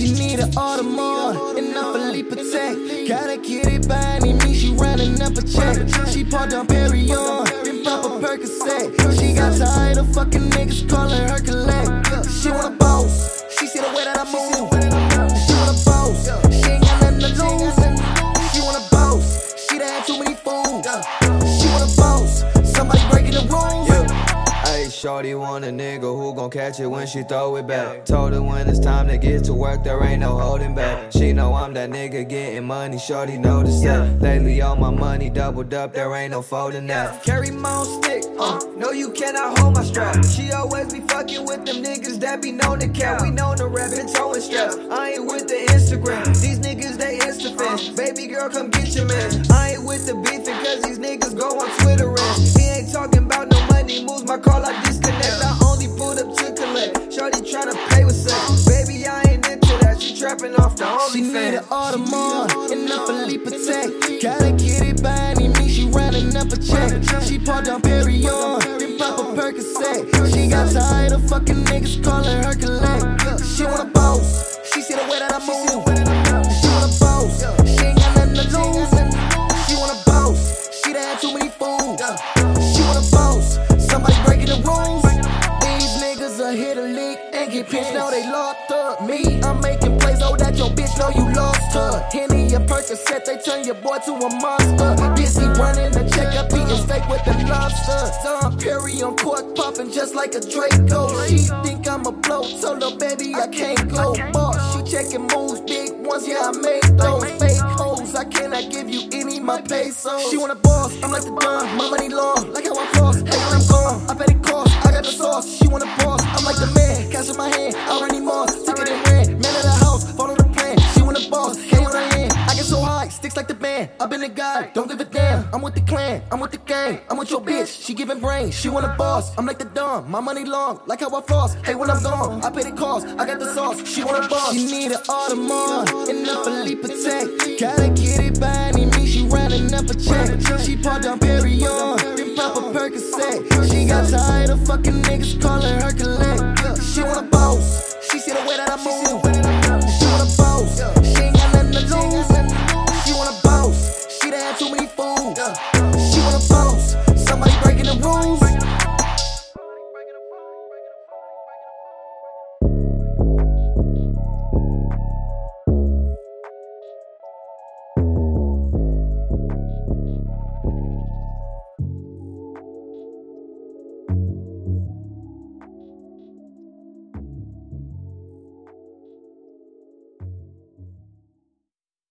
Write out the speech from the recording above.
She need an Audemars and a Philippe Patek. Gotta get it by any means, she running up a check. She parked on Perignon, then pop a Percocet. She got tired of fucking niggas calling her collect. She want a boss, she see the way that I move. She want a boss, she ain't got nothing to lose. She want a boss, she done had too many shorty want a nigga who gon' catch it when she throw it back. Told her when it's time to get to work, there ain't no holding back. She know I'm that nigga getting money, shorty notice that. Lately all my money doubled up, there ain't no folding that. Carry my own stick, uh, no you cannot hold my strap. She always be fucking with them niggas that be known to cap. We known to rap and towing straps. I ain't with the Instagram, these niggas they Insta fans. Baby girl, come get your man. I ain't with the beefing cause these niggas trapping off the She need an OnlyFans. Audemars and a Philippe Patek. Gotta get it by any means, she running up a check. She parked on Perignon, then pop a Percocet. She got tired of fucking niggas calling her collect. Lick and get pinched, now they locked up. Me, I'm making plays, oh that your bitch know you lost her. Henny and Percocet, they turn your boy to a monster. Busy running the check up, eating steak with the lobster. Don Perignon court, popping just like a Draco. She think I'm a blow, told her baby I can't go. Boss, she checking moves, big ones, yeah I make those fake hoes. I cannot give you any my pesos. She want a boss, I'm like the Don, my money long, like how I floss. Hey, I'm the. I've been a guy, don't give a damn. I'm with the clan, I'm with the gang, I'm with your bitch. She giving brain, she want a boss. I'm like the Don, my money long, like how I floss. Hey when I'm gone, I pay the cost. I got the sauce, she want a boss. She need an Audemars and a Philippe Patek. Gotta get it by any means, she running up a check. She parked on Perignon, then pop a Percocet. She got tired of fucking niggas calling her collect. She want a boss, she see the way that I move. the rules.